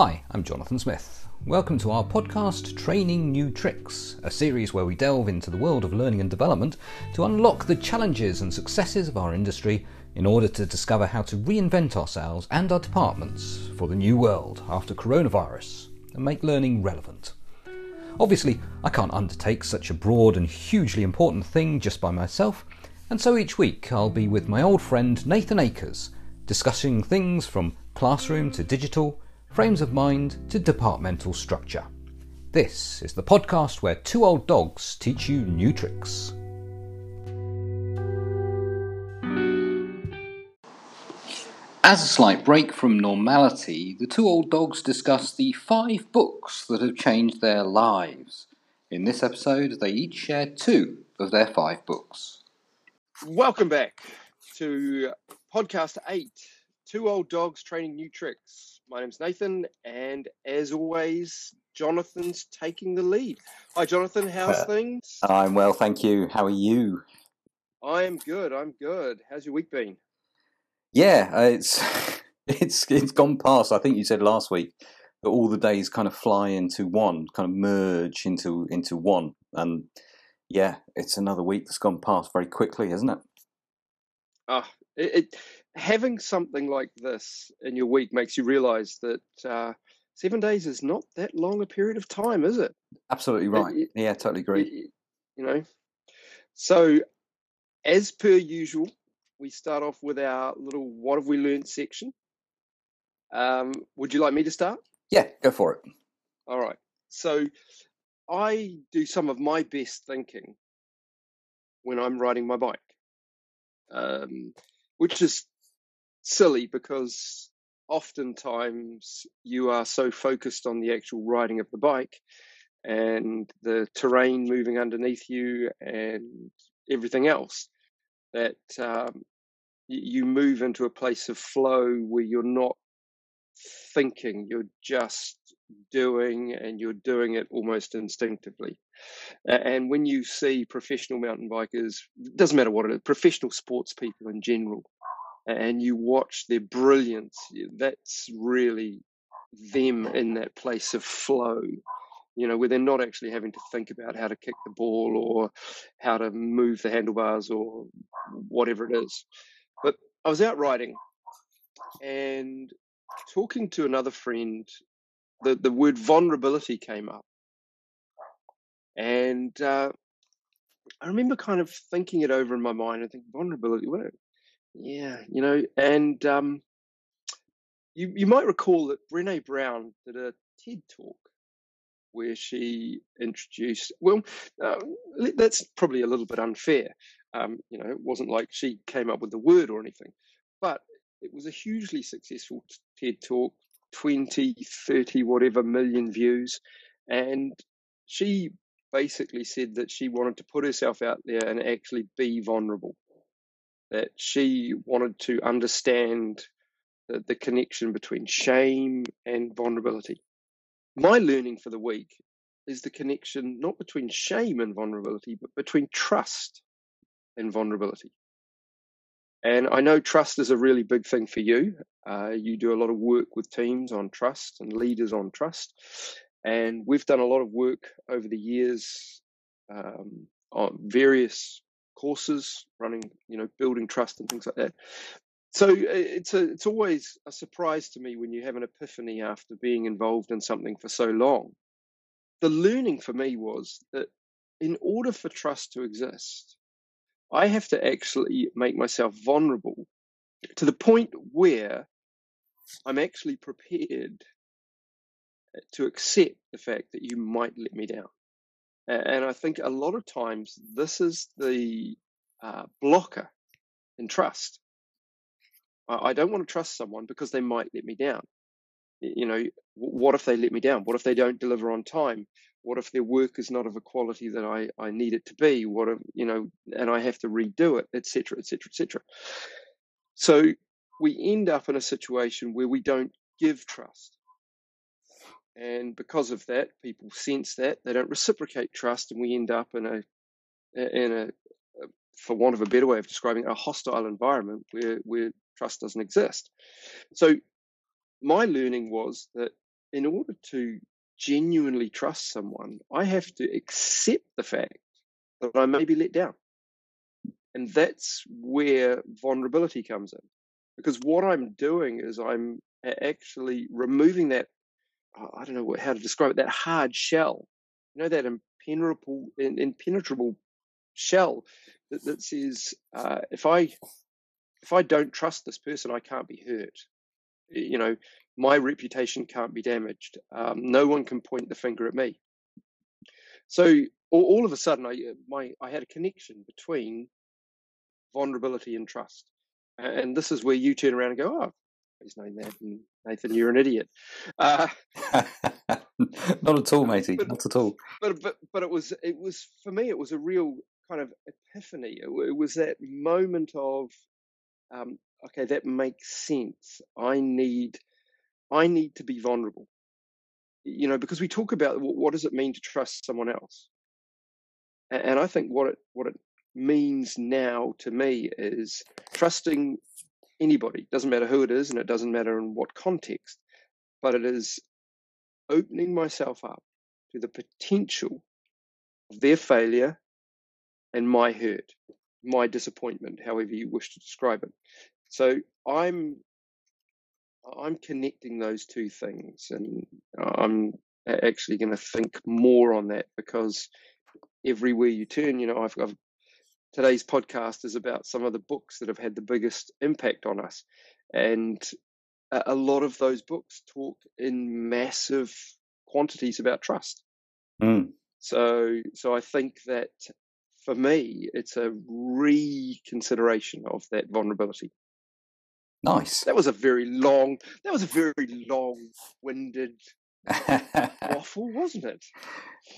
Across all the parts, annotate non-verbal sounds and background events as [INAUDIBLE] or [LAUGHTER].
Hi, I'm Jonathan Smith. Welcome to our podcast, Training New Tricks, a series where we delve into the world of learning and development to unlock the challenges and successes of our industry in order to discover how to reinvent ourselves and our departments for the new world after coronavirus and make learning relevant. Obviously, I can't undertake such a broad and hugely important thing just by myself, and so each week I'll be with my old friend Nathan Akers, discussing things from classroom to digital frames of mind to departmental structure. This is the podcast where two old dogs teach you new tricks. As a slight break from normality, the two old dogs discuss the five books that have changed their lives. In this episode, they each share two of their five books. Welcome back to podcast eight Two Old Dogs Training New Tricks. My name's Nathan, and as always, Jonathan's taking the lead. Hi, Jonathan. How's uh, things? I'm well, thank you. How are you? I am good. I'm good. How's your week been? Yeah, uh, it's [LAUGHS] it's it's gone past. I think you said last week that all the days kind of fly into one, kind of merge into into one, and yeah, it's another week that's gone past very quickly, isn't it? Ah, uh, it, it having something like this in your week makes you realize that uh, seven days is not that long a period of time, is it? Absolutely right. It, yeah, totally agree. You know, so as per usual, we start off with our little "What have we learned?" section. Um, would you like me to start? Yeah, go for it. All right. So I do some of my best thinking when I'm riding my bike, um, which is silly because oftentimes you are so focused on the actual riding of the bike and the terrain moving underneath you and everything else that um, you move into a place of flow where you're not thinking, you're just doing and you're doing it almost instinctively. And when you see professional mountain bikers, doesn't matter what it is, professional sports people in general, and you watch their brilliance, that's really them in that place of flow, you know, where they're not actually having to think about how to kick the ball or how to move the handlebars or whatever it is. But I was out riding and talking to another friend, the, the word vulnerability came up. And uh, I remember kind of thinking it over in my mind and thinking, vulnerability, what, yeah, you know, and um, you you might recall that Brene Brown did a TED talk where she introduced. Well, uh, that's probably a little bit unfair. Um, you know, it wasn't like she came up with the word or anything, but it was a hugely successful TED talk, 20, 30, whatever million views, and she basically said that she wanted to put herself out there and actually be vulnerable that she wanted to understand the, the connection between shame and vulnerability. My learning for the week is the connection not between shame and vulnerability, but between trust and vulnerability. And I know trust is a really big thing for you. Uh, you do a lot of work with teams on trust and leaders on trust. And we've done a lot of work over the years um, on various courses, running, you know, building trust and things like that. So uh, it's a, it's always a surprise to me when you have an epiphany after being involved in something for so long. The learning for me was that in order for trust to exist, I have to actually make myself vulnerable to the point where I'm actually prepared uh, to accept the fact that you might let me down. And I think a lot of times this is the uh, blocker in trust. I don't want to trust someone because they might let me down. You know, what if they let me down? What if they don't deliver on time? What if their work is not of a quality that I, I need it to be? What if, you know, and I have to redo it, etc., etc., etc. So we end up in a situation where we don't give trust. And because of that, people sense that they don't reciprocate trust, and we end up in a in a, for want of a better way of describing a hostile environment where where trust doesn't exist. So my learning was that in order to genuinely trust someone, I have to accept the fact that I may be let down. And that's where vulnerability comes in. Because what I'm doing is I'm actually removing that, I don't know how to describe it, that hard shell, you know, that impenetrable, impenetrable shell that, that says, uh, if I if I don't trust this person, I can't be hurt. You know, my reputation can't be damaged. Um, no one can point the finger at me. So all, of a sudden, I uh, my I had a connection between vulnerability and trust, and this is where you turn around and go, "Oh, his name Nathan. Nathan, you're an idiot." Uh, [LAUGHS] Not at all, matey. But, Not at all. But but but it was it was for me. It was a real kind of epiphany. It, it was that moment of, um, okay, that makes sense. I need I need to be vulnerable. You know, because we talk about what does it mean to trust someone else, and I think what it what it means now to me is trusting anybody. It Doesn't matter who it is, and it doesn't matter in what context, but it is opening myself up to the potential of their failure and my hurt, my disappointment, however you wish to describe it. So I'm I'm connecting those two things, and uh, I'm actually going to think more on that because everywhere you turn, you know, I've, I've today's podcast is about some of the books that have had the biggest impact on us, and a, lot of those books talk in massive quantities about trust. Mm. So, so I think that for me, it's a reconsideration of that vulnerability. Nice. That was a very long. That was a very long-winded [LAUGHS] waffle, wasn't it?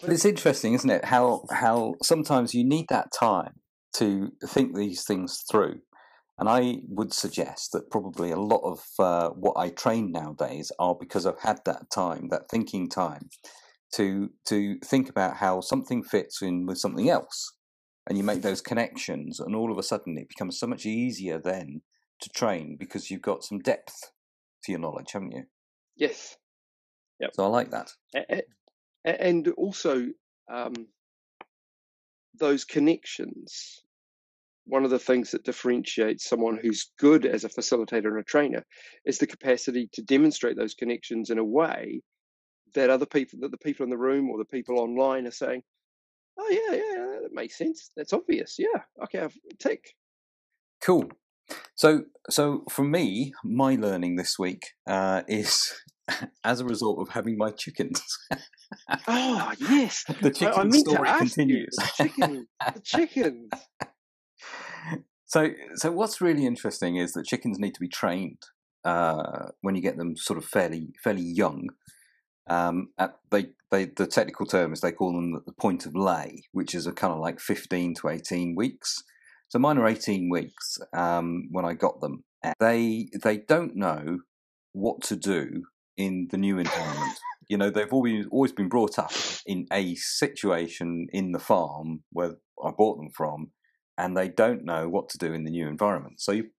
But it's interesting, isn't it? How how sometimes you need that time to think these things through. And I would suggest that probably a lot of uh, what I train nowadays are because I've had that time, that thinking time, to to think about how something fits in with something else, and you make those connections, and all of a sudden it becomes so much easier then to train because you've got some depth to your knowledge, haven't you? Yes. Yep. So I like that. And also, um, those connections. One of the things that differentiates someone who's good as a facilitator and a trainer is the capacity to demonstrate those connections in a way that other people, that the people in the room or the people online are saying, "Oh yeah, yeah, that makes sense. That's obvious. Yeah, okay, I've tick." Cool. So, so for me, my learning this week uh, is [LAUGHS] as a result of having my chickens. oh [LAUGHS] yes, the chicken I, I story continues. You, the [LAUGHS] chicken, the chickens. So, so what's really interesting is that chickens need to be trained uh, when you get them sort of fairly fairly young. Um, at they, they the technical term is they call them the point of lay, which is a kind of like fifteen to eighteen weeks. So mine are 18 weeks um, when I got them. They they don't know what to do in the new environment. you know, they've always always been brought up in a situation in the farm where I bought them from, and they don't know what to do in the new environment. So you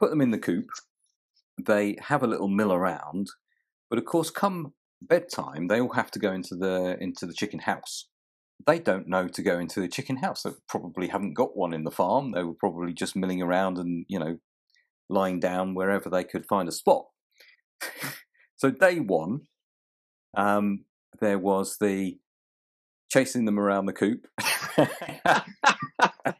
put them in the coop. They have a little mill around, but of course, come bedtime, they all have to go into the into the chicken house they don't know to go into the chicken house. They probably haven't got one in the farm. They were probably just milling around and, you know, lying down wherever they could find a spot. So day one, um, there was the chasing them around the coop, [LAUGHS]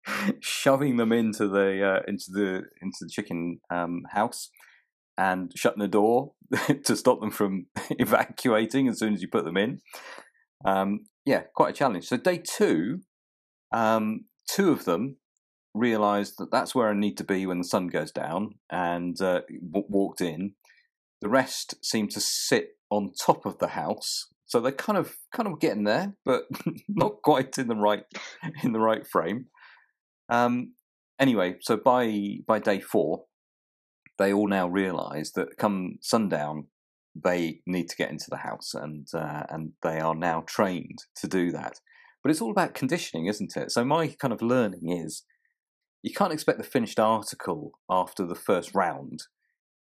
[LAUGHS] shoving them into the uh, into the into the chicken um, house, and shutting the door [LAUGHS] to stop them from evacuating as soon as you put them in. Um, yeah, quite a challenge. So day two, um, two of them realised that that's where I need to be when the sun goes down, and uh, w- walked in. The rest seem to sit on top of the house, so they're kind of kind of getting there, but [LAUGHS] not quite in the right in the right frame. Um, anyway, so by by day four, they all now realise that come sundown, they need to get into the house, and uh, and they are now trained to do that. But it's all about conditioning, isn't it? So my kind of learning is you can't expect the finished article after the first round.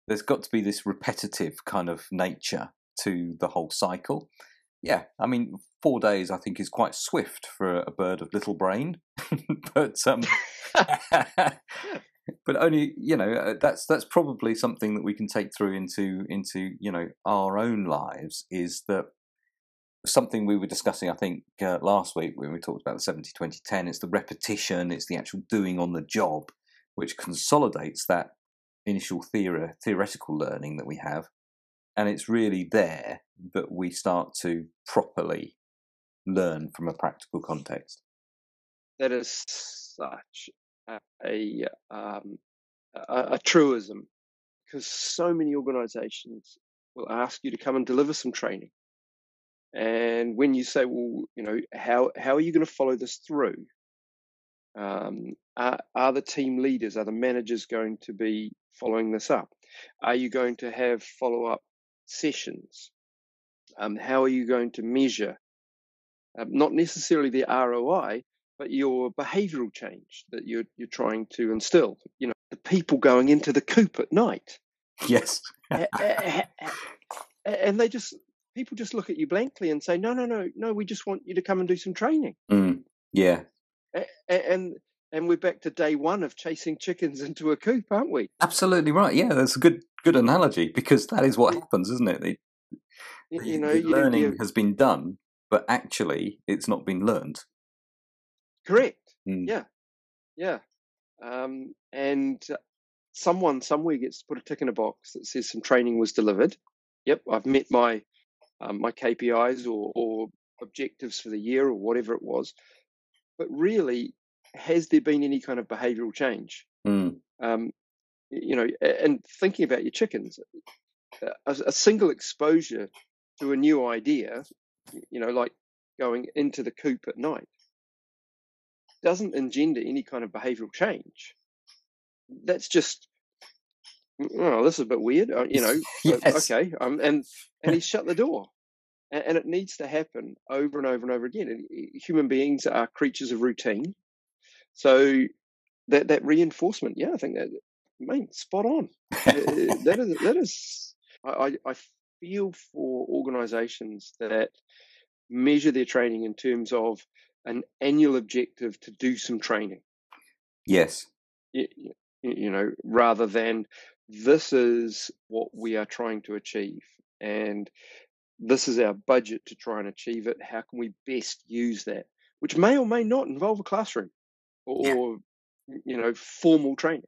There's got to be this repetitive kind of nature to the whole cycle. Yeah, I mean, four days I think is quite swift for a bird of little brain, [LAUGHS] but um, [LAUGHS] but only you know uh, that's that's probably something that we can take through into into you know our own lives is that something we were discussing i think uh, last week when we talked about the 70 20 10 it's the repetition it's the actual doing on the job which consolidates that initial theory, theoretical learning that we have and it's really there that we start to properly learn from a practical context that is such a um, a, a truism because so many organizations will ask you to come and deliver some training. And when you say, well, you know, how, how are you going to follow this through? Um, are, are the team leaders, are the managers going to be following this up? Are you going to have follow up sessions? Um, how are you going to measure? Um, not necessarily the ROI, but your behavioural change that you're you're trying to instill. You know, the people going into the coop at night. Yes. and they just people just look at you blankly and say, "No, no, no, no. We just want you to come and do some training." Mm, yeah. And and we're back to day one of chasing chickens [LAUGHS] into a coop, aren't we? Absolutely right. Yeah, that's a good good analogy because that is what happens, isn't it? The, you know, the learning you, has been done, but actually, it's not been learned. Correct. Mm. Yeah. Yeah. Um, and someone somewhere gets to put a tick in a box that says some training was delivered. Yep, I've met my um, my KPIs or, or objectives for the year or whatever it was. But really, has there been any kind of behavioural change? Mm. Um, you know, and thinking about your chickens, a, a, single exposure to a new idea, you know, like going into the coop at night, doesn't engender any kind of behavioral change. That's just, oh, this is a bit weird, uh, you [LAUGHS] know. yes. Okay, um, and and he shut the door, and, and, it needs to happen over and over and over again. And eh, human beings are creatures of routine, so that that reinforcement, yeah, I think that, man, spot on. Eh, eh, [LAUGHS] that is that is, I I feel for organisations that measure their training in terms of an annual objective to do some training. Yes. You, you know, rather than this is what we are trying to achieve and this is our budget to try and achieve it. How can we best use that? Which may or may not involve a classroom or, yeah. you know, formal training.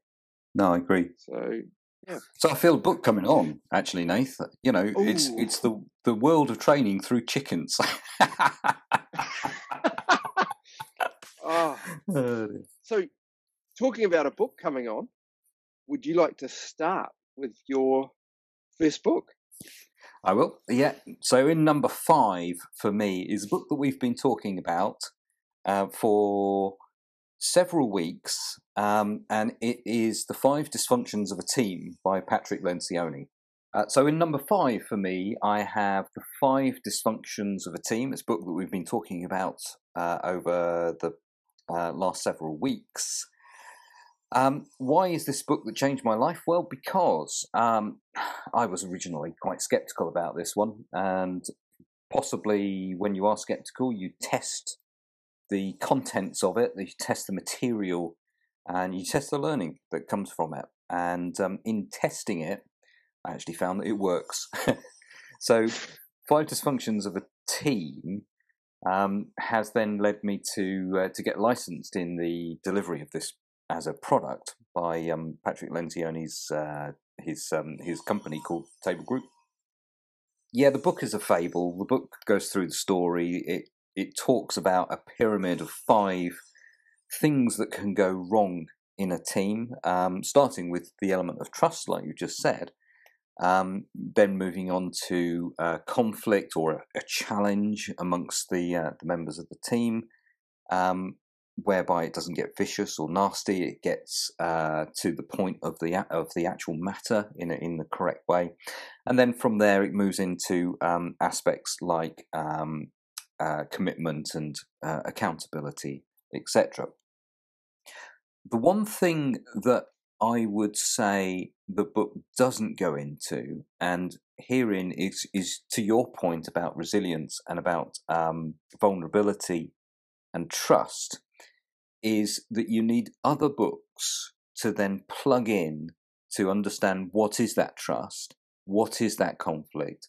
No, I agree. So yeah. So I feel a book coming on, actually, Nath. You know, Ooh. it's it's the the world of training through chickens. Oh. [LAUGHS] so, talking about a book coming on, would you like to start with your first book? I will. Yeah. So, in number five for me is a book that we've been talking about uh, for several weeks, um, and it is The Five Dysfunctions of a Team by Patrick Lencioni. Uh, so, in number five for me, I have The Five Dysfunctions of a Team. It's a book that we've been talking about uh, over the uh, last several weeks. Um, why is this book that changed my life? Well, because um, [SIGHS] I was originally quite skeptical about this one, and possibly when you are skeptical, you test the contents of it, you test the material, and you test the learning that comes from it. And um, in testing it, I actually found that it works. [LAUGHS] so, five dysfunctions of a team um, has then led me to uh, to get licensed in the delivery of this as a product by um, Patrick Lencioni's uh, his um, his company called Table Group. Yeah, the book is a fable. The book goes through the story. It it talks about a pyramid of five things that can go wrong in a team, um, starting with the element of trust, like you just said, um, then moving on to uh, conflict or a, a, challenge amongst the uh, the members of the team, um, whereby it doesn't get vicious or nasty. It gets uh, to the point of the of the actual matter in in the correct way, and then from there it moves into um, aspects like um, uh, commitment and uh, accountability, etc. The one thing that I would say the book doesn't go into, and herein is is to your point about resilience and about um, vulnerability and trust, is that you need other books to then plug in to understand what is that trust, what is that conflict,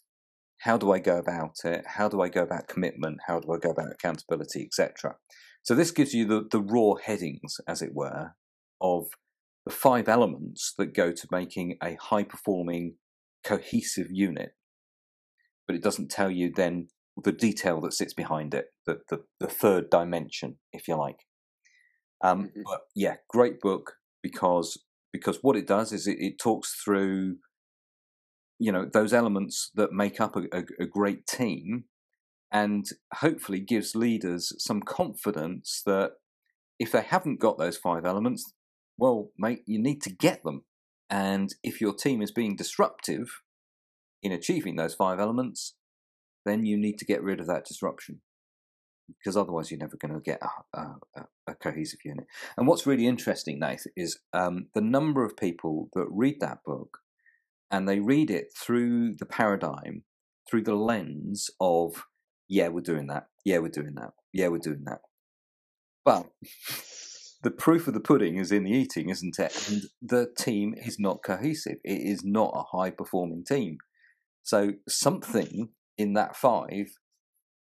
how do I go about it, how do I go about commitment, how do I go about accountability, etc. So this gives you the, the raw headings, as it were, of the five elements that go to making a high performing, cohesive unit. But it doesn't tell you then the detail that sits behind it, the, the, the third dimension, if you like. Um, mm-hmm. But yeah, great book because because what it does is it, it talks through you know those elements that make up a, a, a great team and hopefully gives leaders some confidence that if they haven't got those five elements well mate you need to get them and if your team is being disruptive in achieving those five elements then you need to get rid of that disruption because otherwise you're never going to get a, a, a, cohesive unit. And what's really interesting, Nath, is um, the number of people that read that book and they read it through the paradigm, through the lens of, yeah, we're doing that. Yeah, we're doing that. Yeah, we're doing that. But [LAUGHS] the proof of the pudding is in the eating, isn't it? And the team is not cohesive. It is not a high performing team. So something in that five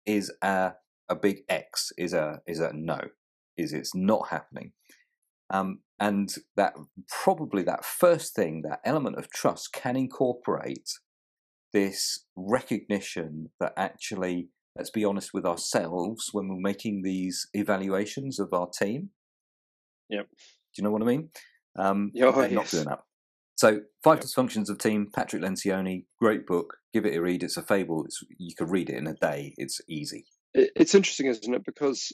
is a a big X, is a is a no, is it's not happening. Um, and that probably that first thing, that element of trust, can incorporate this recognition that actually, let's be honest with ourselves when we're making these evaluations of our team. Yep. Do you know what I mean? Um, [LAUGHS] oh, yes. not doing that. So, Five yep. Dysfunctions of Team, Patrick Lencioni, great book. Give it a read. It's a fable. It's, you could read it in a day. It's easy. It's interesting, isn't it? Because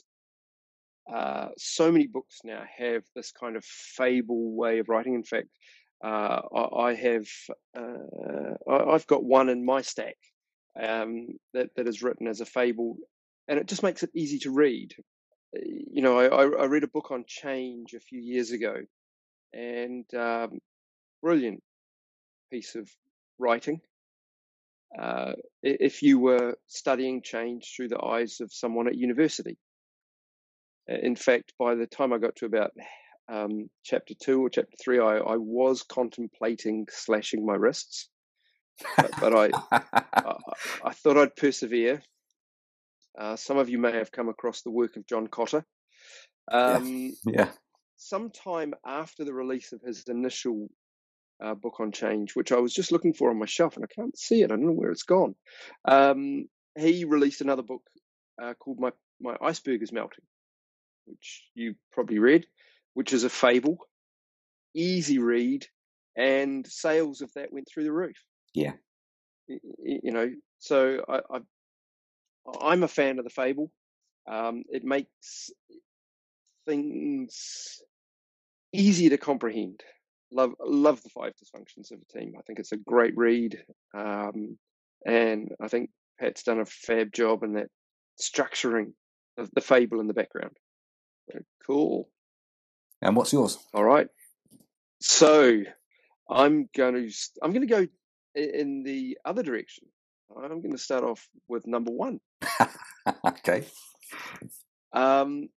uh, so many books now have this kind of fable way of writing. In fact, uh, I, I, have uh, I've got one in my stack um, that that is written as a fable, and it just makes it easy to read. You know, I, I read a book on change a few years ago, and um, brilliant piece of writing. Uh, if you were studying change through the eyes of someone at university, in fact, by the time I got to about um, chapter two or chapter three, I, I, was contemplating slashing my wrists, but, but I, I, [LAUGHS] I thought I'd persevere. Uh, some of you may have come across the work of John Kotter. Um, yeah. yeah. Sometime after the release of his initial uh, book on change, which I was just looking for on my shelf and I can't see it. I don't know where it's gone. Um, he released another book uh, called My My Iceberg is Melting, which you probably read, which is a fable, easy read, and sales of that went through the roof. Yeah. You know, so I, I am a fan of the fable. Um, it makes things easier to comprehend. Love love the five dysfunctions of a team. I think it's a great read, um, and I think Pat's done a fab job in that structuring of the fable in the background. Cool. And what's yours? All right. So I'm going to I'm going to go in the other direction. I'm going to start off with number one. [LAUGHS] okay. Um,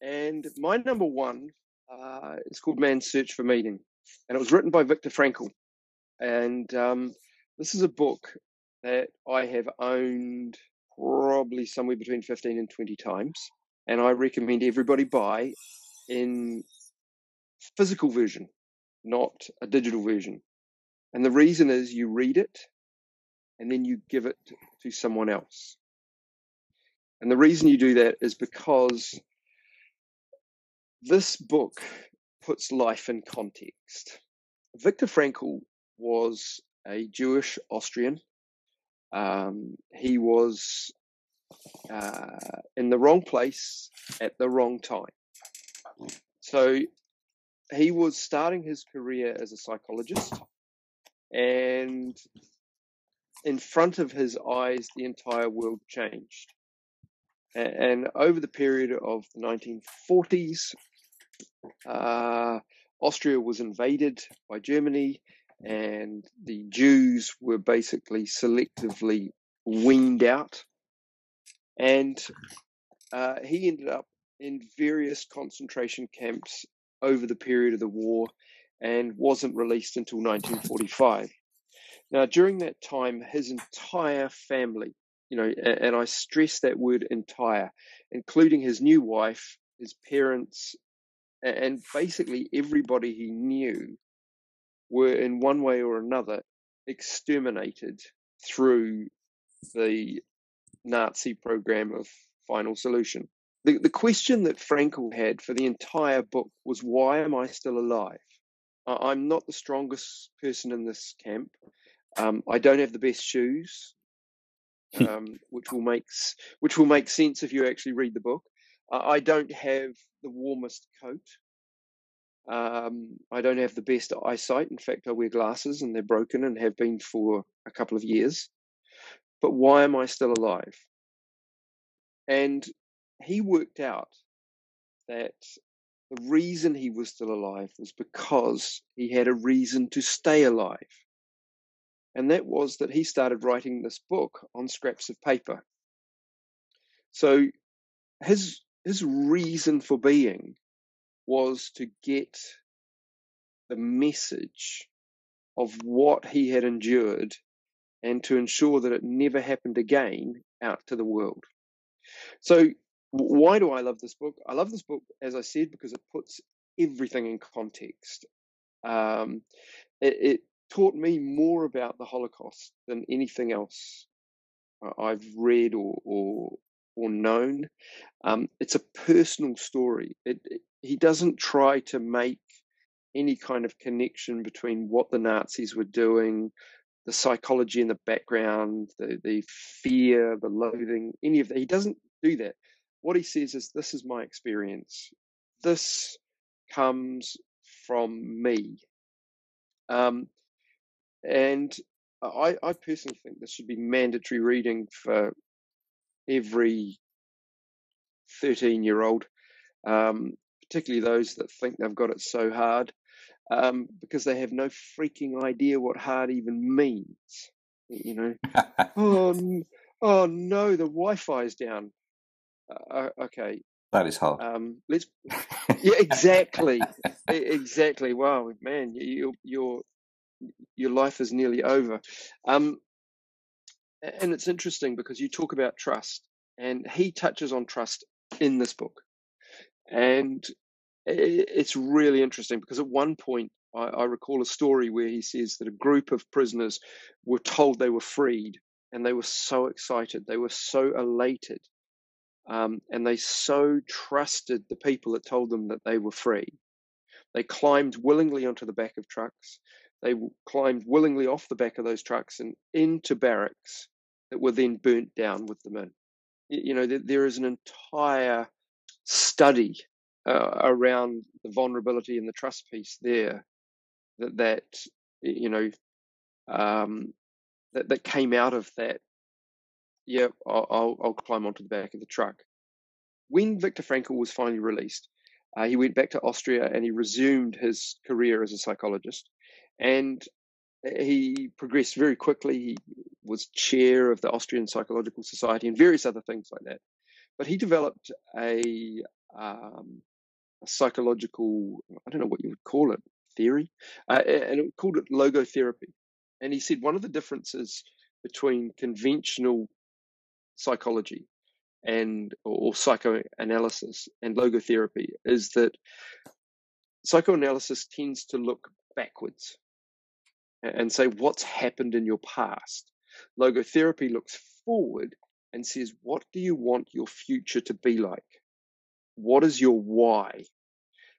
and my number one uh, is called Man's Search for Meaning, and it was written by Viktor Frankl. And um, this is a book that I have owned probably somewhere between 15 and 20 times and I recommend everybody buy in physical version, not a digital version. And the reason is you read it and then you give it to someone else. And the reason you do that is because this book puts life in context. Viktor Frankl was a Jewish Austrian. Um, he was uh, in the wrong place at the wrong time. So he was starting his career as a psychologist, and in front of his eyes, the entire world changed. And, over the period of the 1940s, uh, Austria was invaded by Germany, and the Jews were basically selectively weaned out. And uh, he ended up in various concentration camps over the period of the war and wasn't released until 1945. Now, during that time, his entire family, you know, and I stress that word entire, including his new wife, his parents, and basically everybody he knew, were in one way or another exterminated through the Nazi program of Final Solution. The, the question that Frankl had for the entire book was, Why am I still alive? I'm not the strongest person in this camp. Um, I don't have the best shoes, hmm. um, which will make which will make sense if you actually read the book. I don't have the warmest coat. Um, I don't have the best eyesight. In fact, I wear glasses and they're broken and have been for a couple of years. But why am I still alive? And he worked out that the reason he was still alive was because he had a reason to stay alive. And that was that he started writing this book on scraps of paper. So his his reason for being was to get the message of what he had endured and to ensure that it never happened again out to the world. So why do I love this book? I love this book, as I said, because it puts everything in context. Um, it, it, taught me more about the Holocaust than anything else I've read or or, or known. Um, it's a personal story. It, it, he doesn't try to make any kind of connection between what the Nazis were doing, the psychology in the background, the the fear, the loathing, any of that. He doesn't do that. What he says is, "This is my experience. This comes from me." Um, and I, I personally think this should be mandatory reading for every 13 year old, um, particularly those that think they've got it so hard, um, because they have no freaking idea what hard even means. You know, [LAUGHS] oh, oh no, the Wi Fi is down. Uh, okay. That is hard. Um, let's. [LAUGHS] Yeah, exactly, exactly. Wow, man, you, you're your life is nearly over. Um, and it's interesting because you talk about trust, and he touches on trust in this book. And it's really interesting because at one point, I, I recall a story where he says that a group of prisoners were told they were freed, and they were so excited, they were so elated, um, and they so trusted the people that told them that they were free. They climbed willingly onto the back of trucks. They climbed willingly off the back of those trucks and into barracks that were then burnt down with them in. You know, there is an entire study uh, around the vulnerability and the trust piece there that, that you know, um, that, that came out of that. Yeah, I'll, I'll, climb onto the back of the truck. When Viktor Frankl was finally released, uh, he went back to Austria and he resumed his career as a psychologist and he progressed very quickly. He was chair of the Austrian Psychological Society and various other things like that. But he developed a, um, a psychological, I don't know what you would call it, theory, uh, and it called it logotherapy. And he said one of the differences between conventional psychology and or psychoanalysis and logotherapy is that psychoanalysis tends to look backwards and say what's happened in your past. Logotherapy looks forward and says, what do you want your future to be like? What is your why?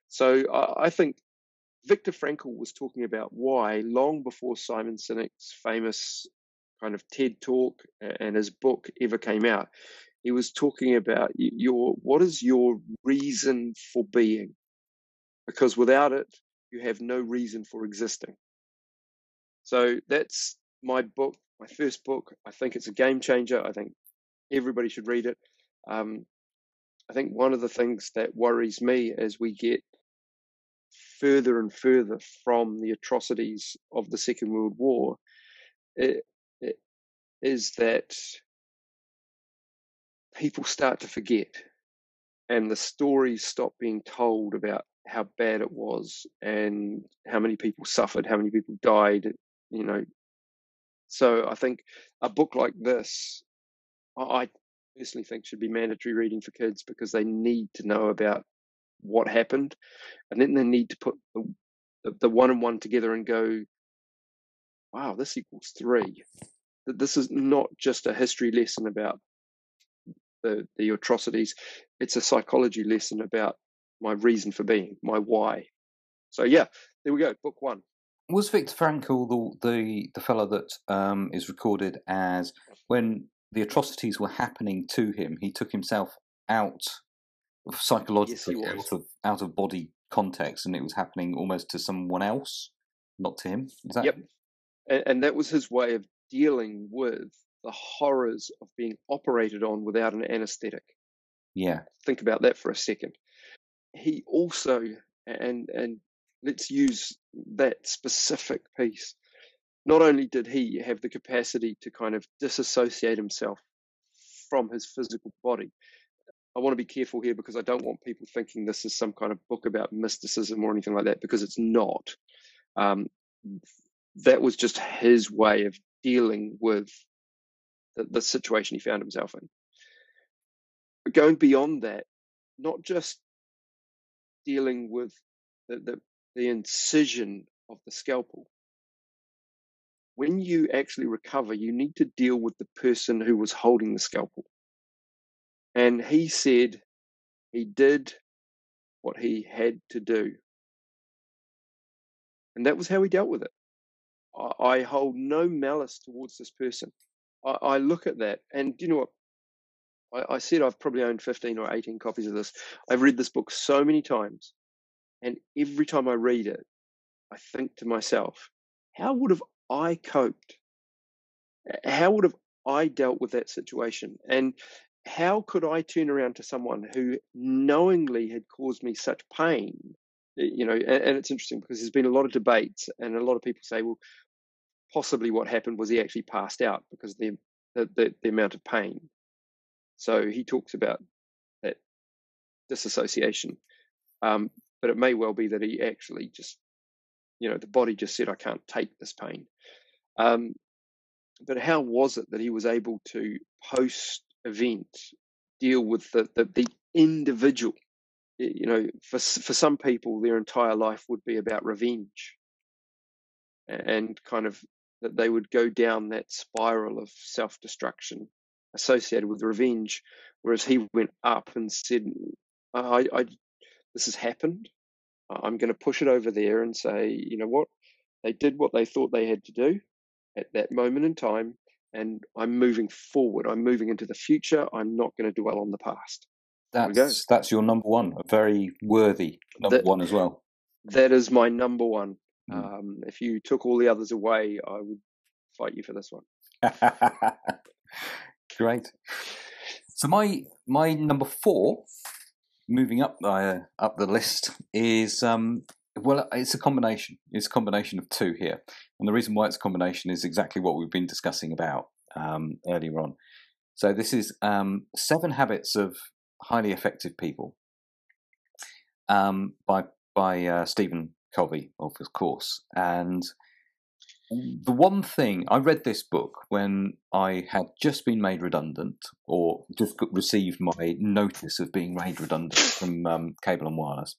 So I think Viktor Frankl was talking about why long before Simon Sinek's famous kind of TED talk and his book ever came out. He was talking about your what is your reason for being? Because without it, you have no reason for existing. So that's my book, my first book. I think it's a game changer. I think everybody should read it. Um, I think one of the things that worries me as we get further and further from the atrocities of the Second World War it, it, is that people start to forget and the stories stop being told about how bad it was and how many people suffered, how many people died, you know. So I think a book like this, I personally think should be mandatory reading for kids because they need to know about what happened, and then they need to put the, the, one and one together and go, wow, this equals three. That this is not just a history lesson about the the atrocities; it's a psychology lesson about my reason for being, my why. So yeah, there we go, book one. Was Viktor Frankl the the, the fellow that um, is recorded as when the atrocities were happening to him, he took himself out psychologically yes, out of out of body context, and it was happening almost to someone else, not to him. Is that? Yep, and, and that was his way of dealing with the horrors of being operated on without an anesthetic. Yeah, think about that for a second. He also, and and let's use that specific piece. Not only did he have the capacity to kind of disassociate himself from his physical body, I want to be careful here because I don't want people thinking this is some kind of book about mysticism or anything like that, because it's not. Um, that was just his way of dealing with the, the situation he found himself in. But going beyond that, not just dealing with the, the, the incision of the scalpel. When you actually recover, you need to deal with the person who was holding the scalpel. And he said he did what he had to do. And that was how he dealt with it. I, I hold no malice towards this person. I, I, look at that, and you know what? I, I said I've probably owned 15 or 18 copies of this. I've read this book so many times, and every time I read it, I think to myself, how would have I coped? How would have I dealt with that situation? And how could I turn around to someone who knowingly had caused me such pain? You know, and, and, it's interesting because there's been a lot of debates, and a lot of people say, well, possibly what happened was he actually passed out because the the, the, the amount of pain. So he talks about that disassociation, um, but it may well be that he actually just, you know, the body just said, I can't take this pain. Um, but how was it that he was able to post event deal with the, the, the individual. You know, for for some people, their entire life would be about revenge, and kind of that they would go down that spiral of self destruction associated with revenge, whereas he went up and said, I, I this has happened. I'm going to push it over there and say, you know what? They did what they thought they had to do at that moment in time and I'm moving forward. I'm moving into the future. I'm not going to dwell on the past. That's that's your number one, a very worthy number that, one as well. That is my number one. Mm. Um, if you took all the others away, I would fight you for this one. [LAUGHS] Great. So my my number four, moving up uh, up the list, is um, well, it's a combination. It's a combination of two here, and the reason why it's a combination is exactly what we've been discussing about um, earlier on. So this is um, Seven Habits of Highly Effective People um, by by uh, Stephen Covey, of course. And the one thing I read this book when I had just been made redundant, or just received my notice of being made redundant from um, Cable and Wireless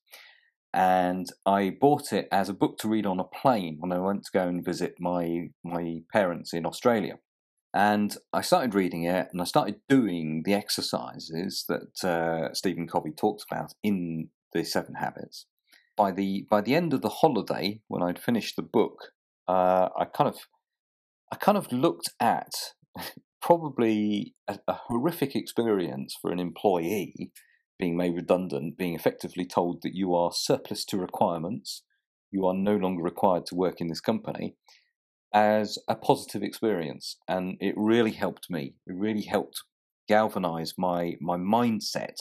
and I bought it as a book to read on a plane when I went to go and visit my my parents in Australia. And I started reading it, and I started doing the exercises that uh, Stephen Covey talks about in the Seven Habits. By the by the end of the holiday, when I'd finished the book, uh, I kind of I kind of looked at [LAUGHS] probably a, a horrific experience for an employee being made redundant, being effectively told that you are surplus to requirements, you are no longer required to work in this company, as a positive experience. And it really helped me. It really helped galvanize my, my mindset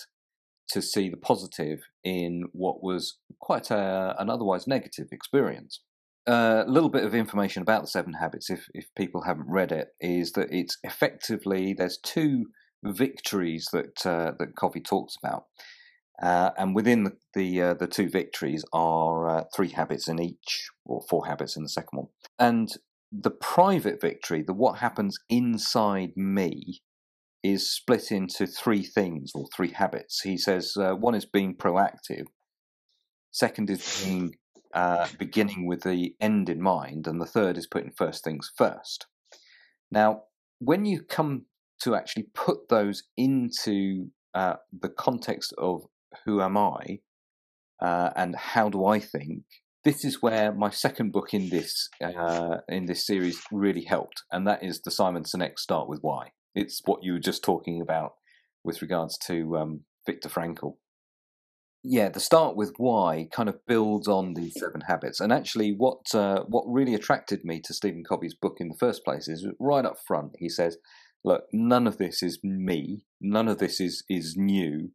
to see the positive in what was quite a, an otherwise negative experience. A uh, little bit of information about the Seven Habits, if, if people haven't read it, is that it's effectively there's two victories that uh, that Covey talks about, uh, and within the the, uh, the two victories are uh, three habits in each, or four habits in the second one, and the private victory, the what happens inside me, is split into three things or three habits. He says uh, one is being proactive, second is being uh, beginning with the end in mind, and the third is putting first things first. Now, when you come to actually put those into uh, the context of who am I uh, and how do I think, this is where my second book in this uh, in this series really helped, and that is the Simon Sinek Start with Why. It's what you were just talking about with regards to um, Viktor Frankl. Yeah, the start with why kind of builds on these seven habits, and actually, what uh, what really attracted me to Stephen Covey's book in the first place is right up front. He says, "Look, none of this is me. None of this is is new.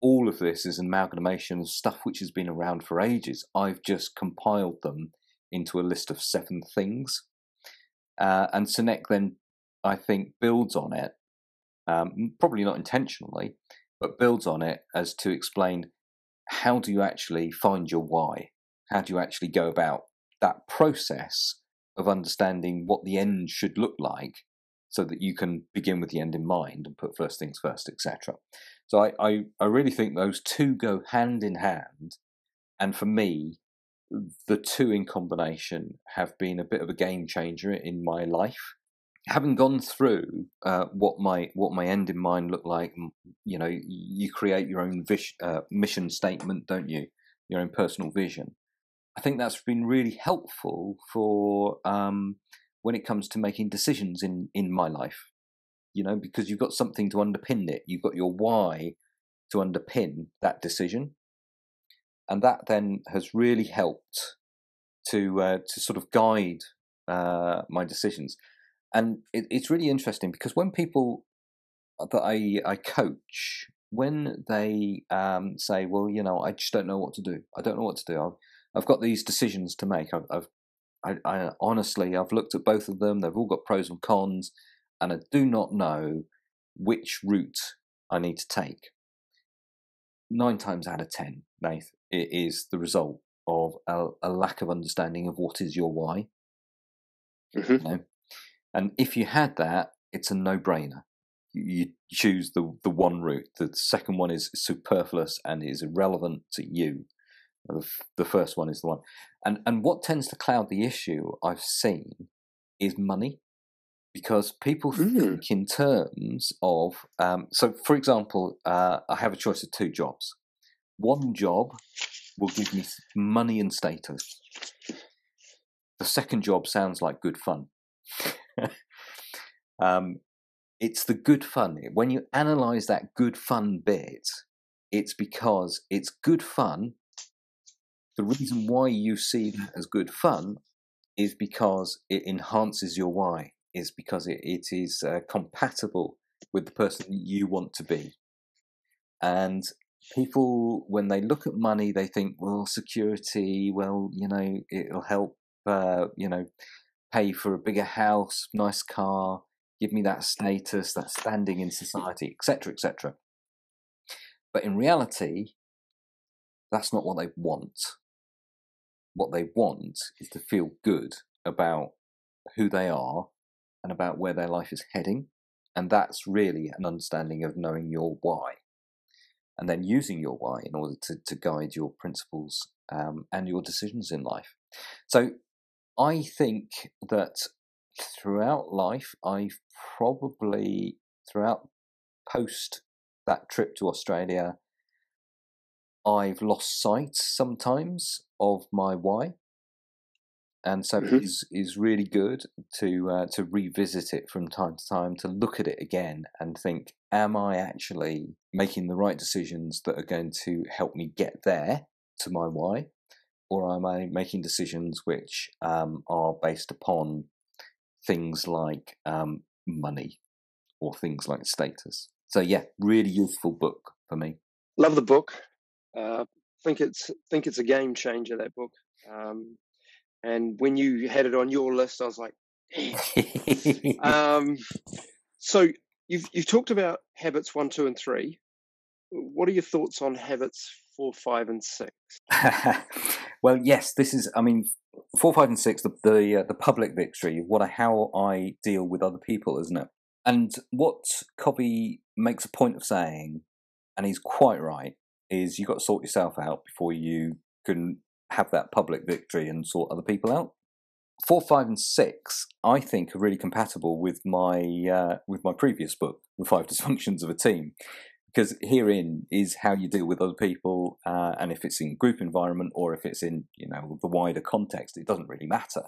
All of this is an amalgamation of stuff which has been around for ages. I've just compiled them into a list of seven things." Uh, and Sinek then I think, builds on it, um, probably not intentionally, but builds on it as to explain how do you actually find your why? How do you actually go about that process of understanding what the end should look like so that you can begin with the end in mind and put first things first, etc. So I, I, I really think those two go hand in hand. And for me, the two in combination have been a bit of a game changer in my life having gone through uh, what my what my end in mind looked like, you know, you create your own vis- uh, mission statement, don't you? Your own personal vision. I think that's been really helpful for um, when it comes to making decisions in in my life. You know, because you've got something to underpin it. You've got your why to underpin that decision, and that then has really helped to uh, to sort of guide uh, my decisions and it, it's really interesting because when people that I I coach, when they um, say, "Well, you know, I just don't know what to do. I don't know what to do. I've I've got these decisions to make. I've, I've I, I honestly I've looked at both of them. They've all got pros and cons, and I do not know which route I need to take." Nine times out of ten, Nath, it is the result of a, a lack of understanding of what is your why. Mm-hmm. You know? And if you had that, it's a no-brainer. You choose the the one route. The second one is superfluous and is irrelevant to you. The first one is the one. And and what tends to cloud the issue I've seen is money, because people mm. think in terms of. Um, so, for example, uh, I have a choice of two jobs. One job will give me money and status. The second job sounds like good fun. [LAUGHS] um, it's the good fun. When you analyze that good fun bit, it's because it's good fun. The reason why you see that as good fun is because it enhances your why, is because it, it is uh, compatible with the person you want to be. And people, when they look at money, they think, well, security, well, you know, it'll help, uh, you know, pay for a bigger house, nice car, give me that status, that standing in society, etc., etc. But in reality, that's not what they want. What they want is to feel good about who they are and about where their life is heading. And that's really an understanding of knowing your why. And then using your why in order to, to guide your principles um, and your decisions in life. So I think that throughout life, I've probably, throughout post that trip to Australia, I've lost sight sometimes of my why. And so mm-hmm. it is, is really good to uh, to revisit it from time to time, to look at it again and think, am I actually making the right decisions that are going to help me get there to my why? Or am I making decisions which um, are based upon things like um, money or things like status? So yeah, really useful book for me. Love the book. Uh, think it's think it's a game changer that book. Um, and when you had it on your list, I was like, [LAUGHS] um, so you've you've talked about habits one, two, and three. What are your thoughts on habits four, five, and six? [LAUGHS] well, yes, this is. I mean, four, five, and six. The the, uh, the public victory. What a, how I deal with other people, isn't it? And what Covey makes a point of saying, and he's quite right, is you've got to sort yourself out before you can have that public victory and sort other people out. Four, five, and six, I think, are really compatible with my uh, with my previous book, The Five Dysfunctions of a Team, because herein is how you deal with other people, uh, and if it's in group environment or if it's in you know the wider context, it doesn't really matter.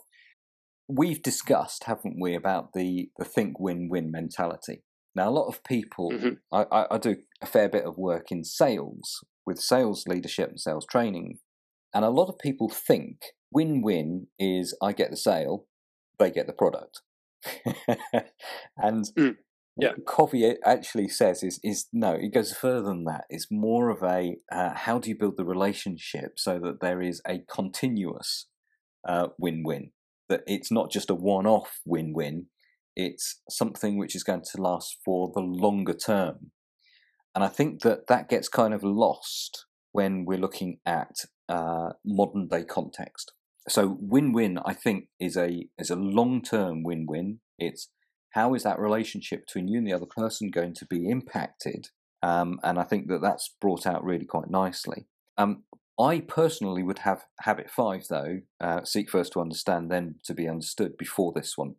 We've discussed, haven't we, about the the think win win mentality. Now, a lot of people, mm-hmm. I, I, do a fair bit of work in sales with sales leadership and sales training and a lot of people think win win is I get the sale, they get the product. [LAUGHS] and mm, yeah. Covey actually says is, is no, it goes further than that. It's more of a uh, how do you build the relationship so that there is a continuous uh, win, that it's not just a one off win win, it's something which is going to last for the longer term. And I think that that gets kind of lost when we're looking at uh, modern day context. So win-win, I think, is a is a long-term win-win. It's how is that relationship between you and the other person going to be impacted? Um, and I think that that's brought out really quite nicely. Um, I personally would have habit five though: uh, seek first to understand, then to be understood. Before this one,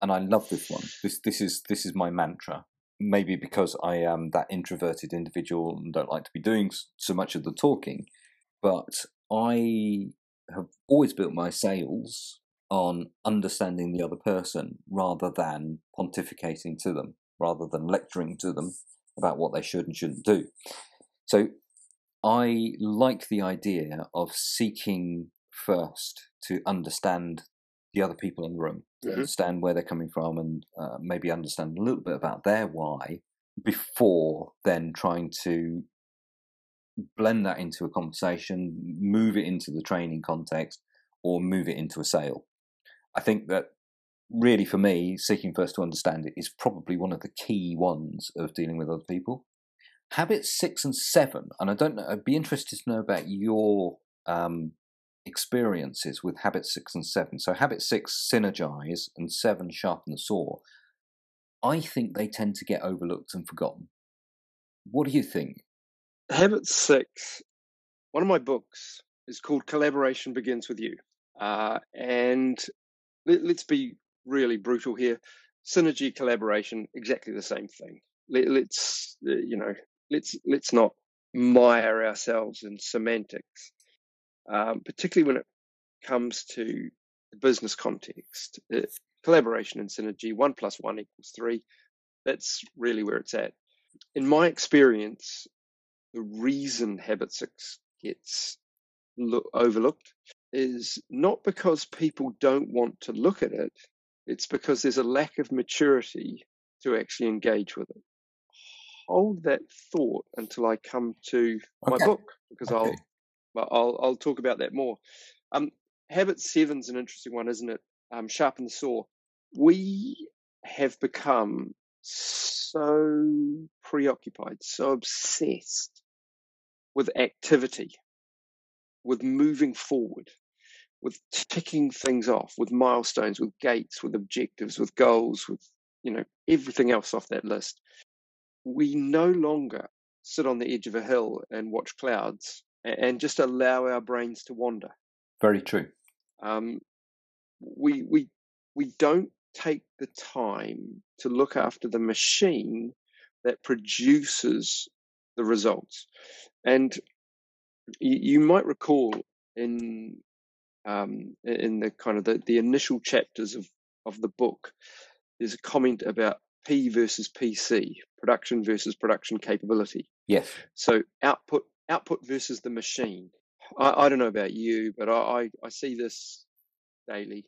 and I love this one. This this is this is my mantra. Maybe because I am that introverted individual and don't like to be doing so much of the talking, but I have always built my sales on understanding the other person rather than pontificating to them, rather than lecturing to them about what they should and shouldn't do. So I like the idea of seeking first to understand the other people in the room, mm-hmm. understand where they're coming from, and uh, maybe understand a little bit about their why before then trying to blend that into a conversation, move it into the training context, or move it into a sale. I think that really for me, seeking first to understand it is probably one of the key ones of dealing with other people. Habits six and seven, and I don't know, I'd be interested to know about your um, experiences with habit six and seven. So, habit six, synergize, and seven, sharpen the saw. I think they tend to get overlooked and forgotten. What do you think? Habit six, one of my books is called Collaboration Begins with You. Uh, and let, us be really brutal here. Synergy, collaboration, exactly the same thing. Let, let's, uh, you know, let's let's not mire ourselves in semantics, um, particularly when it comes to the business context. Uh, collaboration and synergy, one plus one equals three. That's really where it's at. In my experience, the reason habit six gets lo- overlooked is not because people don't want to look at it, it's because there's a lack of maturity to actually engage with it. Hold that thought until I come to okay. my book because okay. I'll, I'll I'll talk about that more. Um, habit seven's an interesting one, isn't it? Um, sharpen the saw. We have become so preoccupied, so obsessed with activity, with moving forward, with ticking things off, with milestones, with gates, with objectives, with goals, with you know everything else off that list. We no longer sit on the edge of a hill and watch clouds and just allow our brains to wander. Very true. Um, we we we don't take the time to look after the machine that produces the results. And you, you might recall in um, in the kind of the, the initial chapters of, of the book, there's a comment about P versus PC, production versus production capability. Yes. So output output versus the machine. I, I don't know about you, but I, I see this daily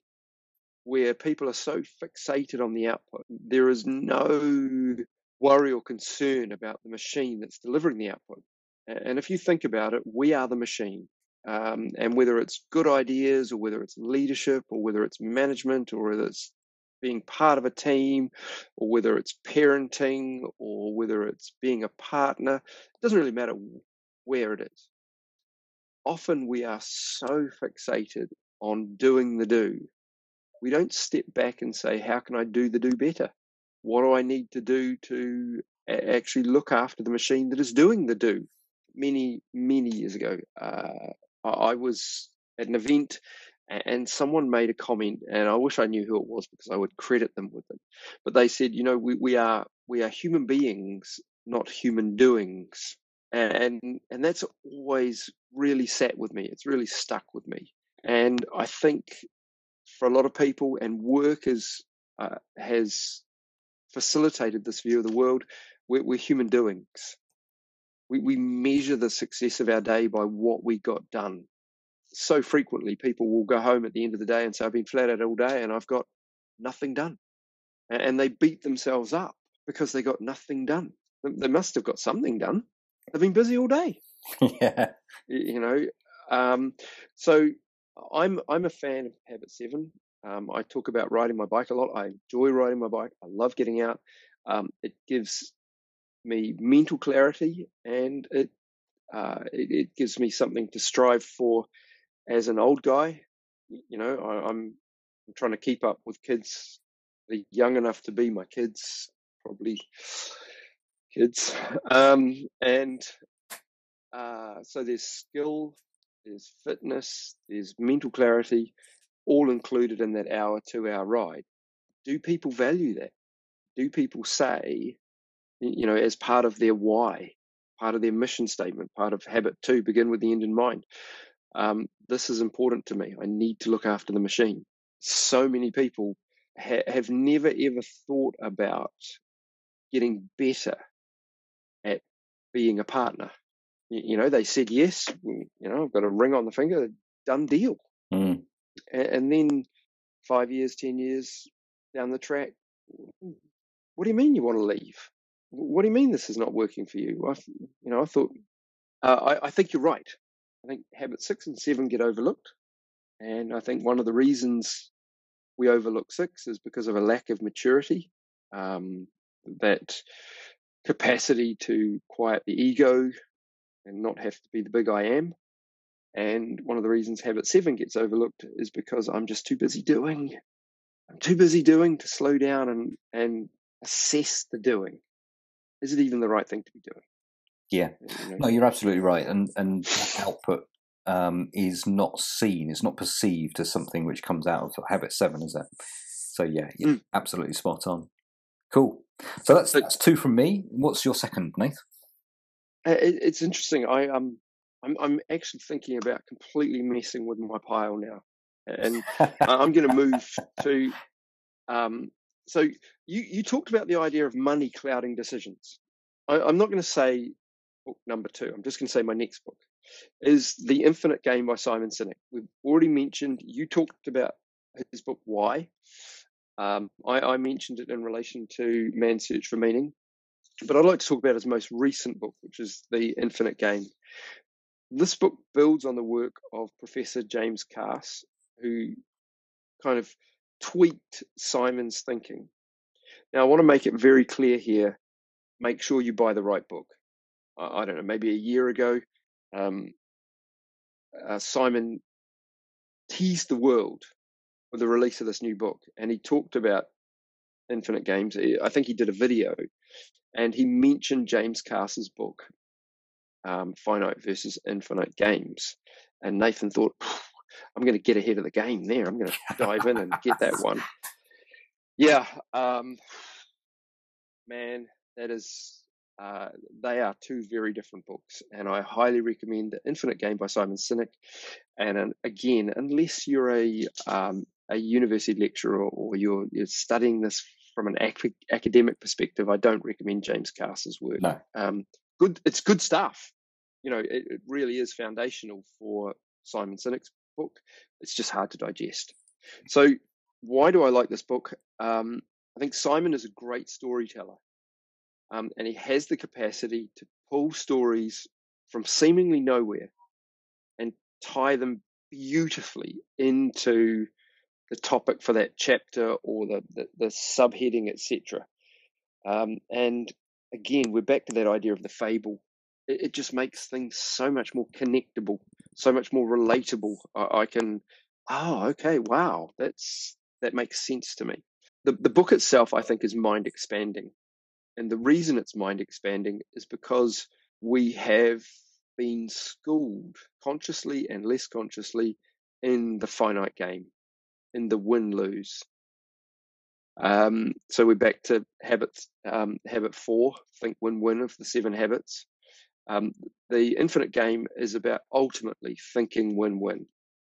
where people are so fixated on the output. There is no worry or concern about the machine that's delivering the output. And if you think about it, we are the machine. Um, and whether it's good ideas or whether it's leadership or whether it's management or whether it's being part of a team or whether it's parenting or whether it's being a partner, it doesn't really matter where it is. Often we are so fixated on doing the do, we don't step back and say, How can I do the do better? What do I need to do to actually look after the machine that is doing the do? Many, many years ago, uh, I was at an event and someone made a comment and i wish i knew who it was because i would credit them with it. But they said you know we, we are we are human beings not human doings. And and that's always really sat with me. It's really stuck with me. And i think for a lot of people and work uh, has facilitated this view of the world we're, we're human doings we, we measure the success of our day by what we got done so frequently people will go home at the end of the day and say, I've been flat out all day and I've got nothing done. And they beat themselves up because they got nothing done. They must have got something done. They've been busy all day. [LAUGHS] yeah. You know, um, so I'm I'm a fan of Habit Seven. Um, I talk about riding my bike a lot. I enjoy riding my bike. I love getting out. Um, it gives me mental clarity and it, uh, it, it gives me something to strive for as an old guy, you know, I, I'm, I'm trying to keep up with kids. They're young enough to be my kids, probably kids. Um, and uh, so there's skill, there's fitness, there's mental clarity, all included in that hour, two hour ride. Do people value that? Do people say, you know, as part of their why, part of their mission statement, part of habit two, begin with the end in mind? um, this is important to me. I need to look after the machine. So many people ha- have never ever thought about getting better at being a partner. You, you know, they said yes. You know, I've got a ring on the finger. Done deal. Mm. And, and then five years, ten years down the track, what do you mean you want to leave? What do you mean this is not working for you? I, you know, I thought, uh, I, I, think you're right. I think habit six and seven get overlooked. And I think one of the reasons we overlook six is because of a lack of maturity, um, that capacity to quiet the ego and not have to be the big I am. And one of the reasons habit seven gets overlooked is because I'm just too busy doing. I'm too busy doing to slow down and, and assess the doing. Is it even the right thing to be doing? Yeah, no, you're absolutely right, and and output um, is not seen, it's not perceived as something which comes out of habit seven, is it? So yeah, yeah mm. absolutely spot on. Cool. So that's that's two from me. What's your second, Nath? It's interesting. I um, I'm I'm actually thinking about completely messing with my pile now, and I'm going to move to um. So you you talked about the idea of money clouding decisions. I, I'm not going to say book number two. I'm just going to say my next book is The Infinite Game by Simon Sinek. We've already mentioned, you talked about his book, Why. Um, I, I, mentioned it in relation to Man's Search for Meaning, but I'd like to talk about his most recent book, which is The Infinite Game. This book builds on the work of Professor James Carse, who kind of tweaked Simon's thinking. Now, I want to make it very clear here make sure you buy the right book. I don't know, maybe a year ago, um, uh, Simon teased the world with the release of this new book, and he talked about infinite games. I think he did a video, and he mentioned James Carse's book, um, Finite versus Infinite Games. And Nathan thought, I'm going to get ahead of the game there. I'm going [LAUGHS] to dive in and get that one. [LAUGHS] Yeah, um, man, that is uh, they are two very different books, and I highly recommend The Infinite Game by Simon Sinek. And again, unless you're a um, a university lecturer or you're, you're studying this from an ac- academic perspective, I don't recommend James Carse's work. No. Um, good, it's good stuff. You know, it, it really is foundational for Simon Sinek's book. It's just hard to digest. So, why do I like this book? Um, I think Simon is a great storyteller um, and he has the capacity to pull stories from seemingly nowhere and tie them beautifully into the topic for that chapter or the, the, the subheading, etc. Um, and again, we're back to that idea of the fable. It, it, just makes things so much more connectable, so much more relatable. I, I can, oh, okay, wow, that's that makes sense to me. The the book itself, I think, is mind expanding, and the reason it's mind expanding is because we have been schooled consciously and less consciously in the finite game, in the win lose. Um, so we're back to habits, um, habit four, think win win of the seven habits. Um, the infinite game is about ultimately thinking win win.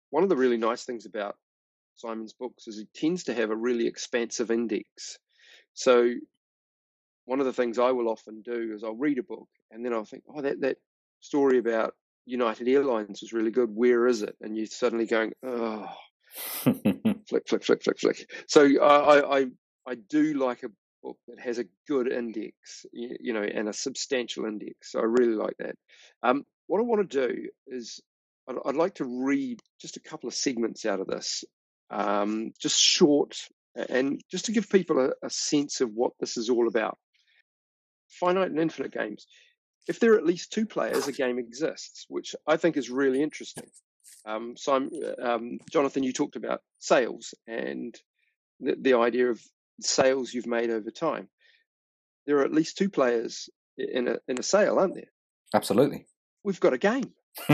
One of the really nice things about Simon's books is he tends to have a really expansive index. So one of the things I will often do is I'll read a book and then I'll think, oh, that, that story about United Airlines was really good. Where is it? And you're suddenly going, oh, [LAUGHS] flick, flick, flick, flick, flick. So I, I, I do like a that has a good index, you know, and a substantial index. So I really like that. Um, what I want to do is I'd, I'd, like to read just a couple of segments out of this, um, just short, and just to give people a, a sense of what this is all about. Finite and infinite games if there are at least two players, a game exists, which I think is really interesting. Um, so, I'm, um, Jonathan, you talked about sales and the, the, idea of sales you've made over time. There are at least two players in a in a sale, aren't there? Absolutely. We've got a game. [LAUGHS]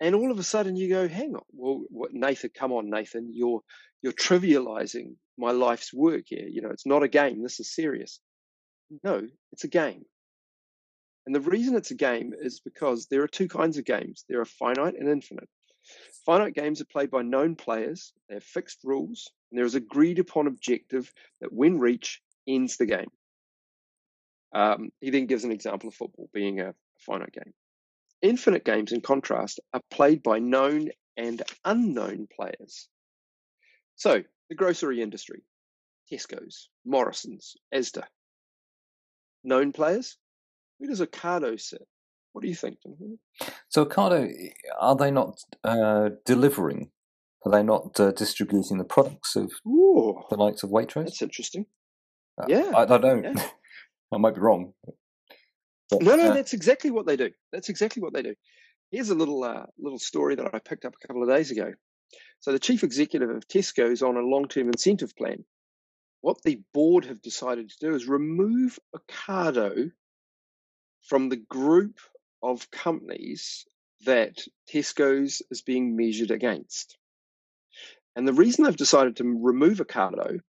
and all of a sudden you go, hang on, well, what, Nathan, come on, Nathan, you're you're trivializing my life's work here. You know, it's not a game. This is serious. No, it's a game. And the reason it's a game is because there are two kinds of games there are finite and infinite. Finite games are played by known players, they have fixed rules, and there is agreed upon objective that, when reached, ends the game. Um, he then gives an example of football being a finite game. Infinite games, in contrast, are played by known and unknown players. So, the grocery industry, Tesco's, Morrison's, Asda. Known players, where does Ocado sit? What do you think? So Ocado, are they not uh, delivering? Are they not uh, distributing the products of Ooh, the likes of Waitrose? That's interesting. Uh, yeah, I, I don't. Yeah. [LAUGHS] I might be wrong. But, no, no, uh that's exactly what they do. That's exactly what they do. Here's a little uh, little story that I picked up a couple of days ago. So the chief executive of Tesco is on a long-term incentive plan. What the board have decided to do is remove Ocado from the group of companies that Tesco's is being measured against. And the reason they've decided to remove Ocado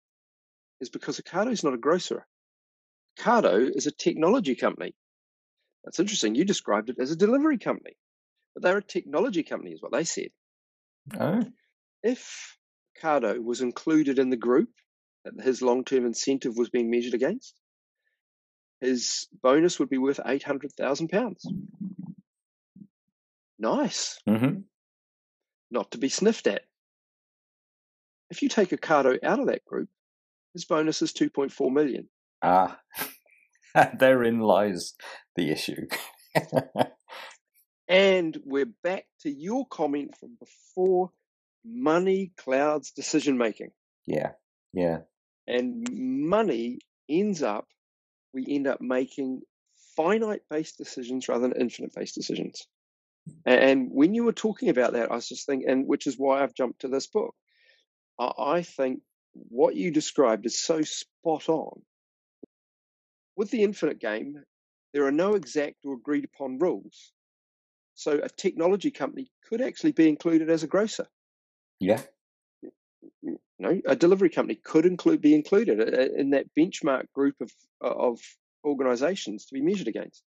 is because Ocado is not a grocer. Ocado is a technology company. That's interesting. You described it as a delivery company, but they're a technology company, is what they said. Oh. If Ocado was included in the group that his long term incentive was being measured against, his bonus would be worth eight hundred thousand pounds. Nice. Mm-hmm. Not to be sniffed at. If you take Ocado out of that group, his bonus is two point four million. Ah, [LAUGHS] therein lies the issue. [LAUGHS] and we're back to your comment from before money clouds decision making. Yeah, yeah. And money ends up we end up making finite based decisions rather than infinite based decisions. And when you were talking about that, I was just thinking, and which is why I've jumped to this book. I think what you described is so spot on. With the infinite game, there are no exact or agreed upon rules. So a technology company could actually be included as a grocer. Yeah know, a delivery company could include be included in that benchmark group of of organisations to be measured against.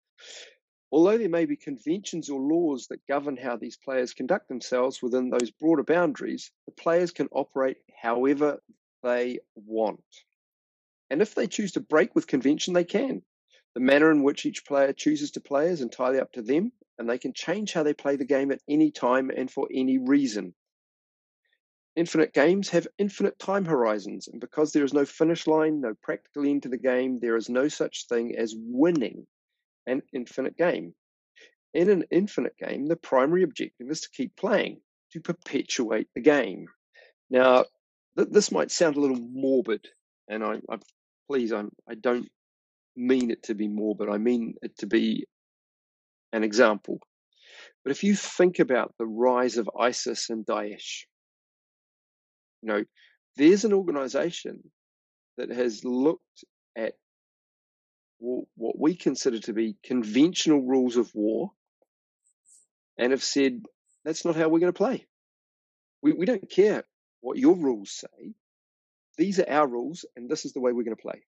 Although there may be conventions or laws that govern how these players conduct themselves within those broader boundaries, the players can operate however they want. And if they choose to break with convention, they can. The manner in which each player chooses to play is entirely up to them, and they can change how they play the game at any time and for any reason. Infinite games have infinite time horizons, and because there is no finish line, no practical end to the game, there is no such thing as winning. an infinite game. In an infinite game, the primary objective is to keep playing, to perpetuate the game. Now, th- this might sound a little morbid, and I, I please, I'm, I don't mean it to be morbid. I mean it to be an example. But if you think about the rise of ISIS and Daesh, you know, there's an organization that has looked at what we consider to be conventional rules of war and have said, that's not how we're going to play. We, we don't care what your rules say. These are our rules, and this is the way we're going to play.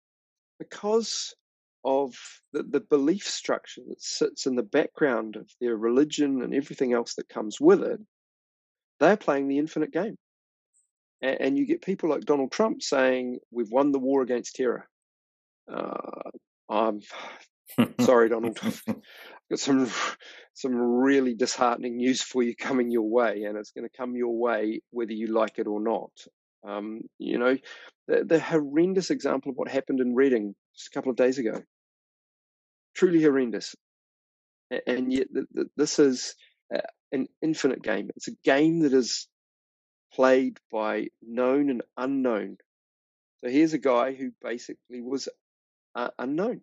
Because of the, the belief structure that sits in the background of their religion and everything else that comes with it, they're playing the infinite game. And, you get people like Donald Trump saying, We've won the war against terror. Uh, I'm [LAUGHS] sorry, Donald. I've got some some really disheartening news for you coming your way, and it's going to come your way whether you like it or not. Um, you know, the, the horrendous example of what happened in Reading just a couple of days ago truly horrendous. And yet, this is an infinite game. It's a game that is played by known and unknown. So here's a guy who basically was uh, unknown.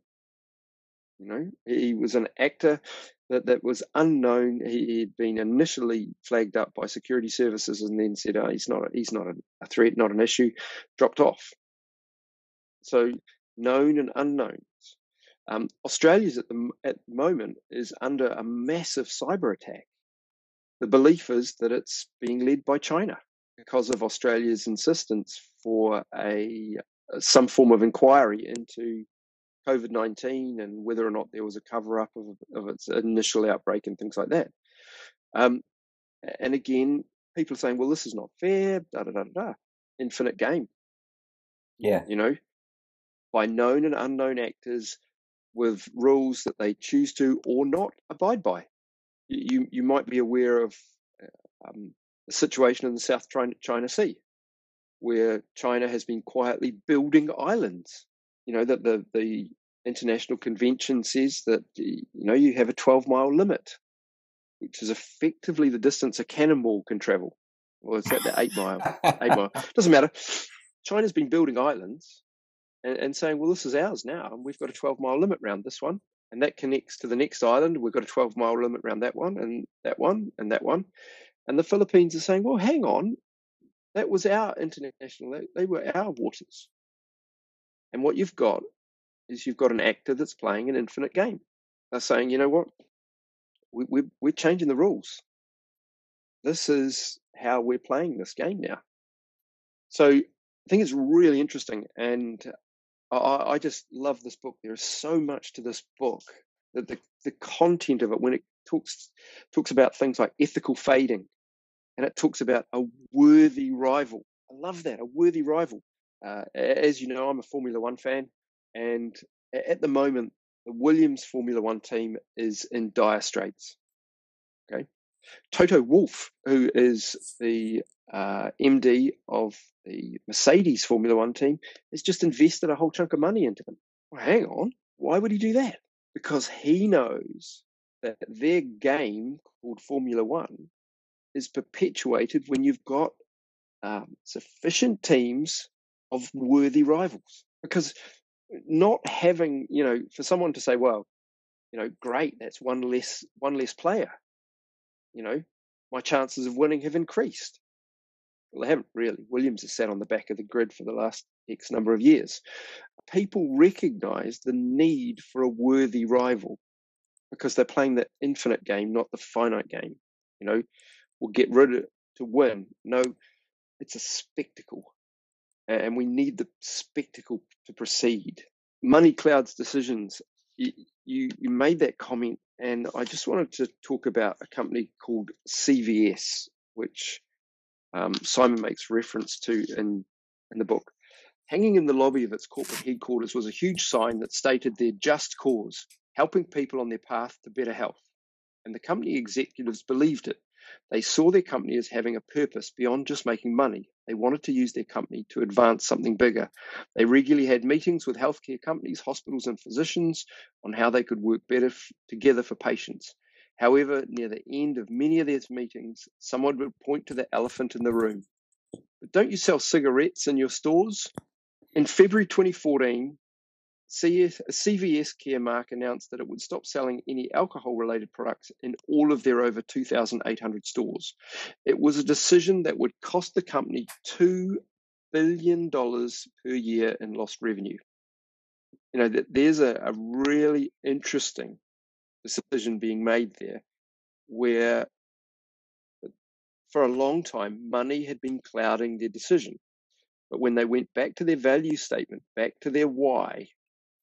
You know, he was an actor that, that was unknown. He had been initially flagged up by security services and then said, oh, he's not, a, he's not a threat, not an issue, dropped off. So known and unknown. Um, Australia's at the at the moment is under a massive cyber attack. The belief is that it's being led by China because of Australia's insistence for a some form of inquiry into COVID nineteen and whether or not there was a cover up of, of its initial outbreak and things like that. Um, and again, people are saying, "Well, this is not fair." Da da da da. Infinite game. Yeah, you know, by known and unknown actors with rules that they choose to or not abide by. You, you might be aware of uh, um, the situation in the South China Sea, where China has been quietly building islands. You know that the the international convention says that you know you have a 12 mile limit, which is effectively the distance a cannonball can travel. Or is that the eight mile? eight mile [LAUGHS] doesn't matter. China's been building islands and, and saying, well, this is ours now, and we've got a 12 mile limit around this one, and that connects to the next island. We've got a 12 mile limit around that one, and that one, and that one. And the Philippines are saying, well, hang on, that was our international, they, were our waters. And what you've got is you've got an actor that's playing an infinite game. They're saying, you know what, we, we, we're changing the rules. This is how we're playing this game now. So I think it's really interesting. And I, I just love this book. There is so much to this book that the, the content of it, when it talks talks about things like ethical fading, and it talks about a worthy rival. I love that, a worthy rival. Uh, as you know, I'm a Formula One fan, and at the moment, the Williams Formula One team is in dire straits. Okay, Toto Wolff, who is the uh, MD of the Mercedes Formula One team, has just invested a whole chunk of money into them. Well, hang on, why would he do that? Because he knows that their game called Formula One is perpetuated when you've got um, sufficient teams of worthy rivals. Because not having, you know, for someone to say, well, you know, great, that's one less one less player. You know, my chances of winning have increased. Well, they haven't really. Williams has sat on the back of the grid for the last X number of years. People recognize the need for a worthy rival because they're playing the infinite game, not the finite game. You know, we'll get rid of it to win. No, it's a spectacle. And we need the spectacle to proceed. Money clouds decisions. You, you, you made that comment, and I just wanted to talk about a company called CVS, which um, Simon makes reference to in, in the book. Hanging in the lobby of its corporate headquarters was a huge sign that stated their just cause, helping people on their path to better health. And the company executives believed it. They saw their company as having a purpose beyond just making money. They wanted to use their company to advance something bigger. They regularly had meetings with healthcare companies, hospitals, and physicians on how they could work better f- together for patients. However, near the end of many of these meetings, someone would point to the elephant in the room. But don't you sell cigarettes in your stores? In February 2014, CVS Caremark announced that it would stop selling any alcohol related products in all of their over 2,800 stores. It was a decision that would cost the company $2 billion per year in lost revenue. You know, that there's a, a really interesting decision being made there where for a long time money had been clouding their decision. But when they went back to their value statement, back to their why,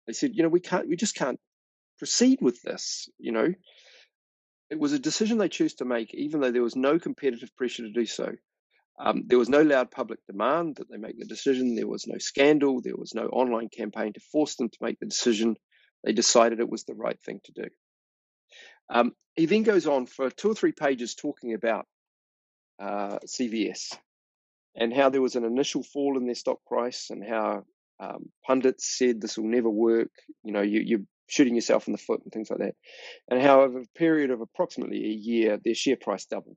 they said, you know, we can't, we just can't proceed with this. You know, it was a decision they chose to make, even though there was no competitive pressure to do so. Um, there was no loud public demand that they make the decision. There was no scandal. There was no online campaign to force them to make the decision. They decided it was the right thing to do. Um, he then goes on for two or three pages talking about uh, CVS and how there was an initial fall in their stock price and how um, pundits said this will never work. You know, you, you're shooting yourself in the foot and things like that. And how over a period of approximately a year, their share price doubled.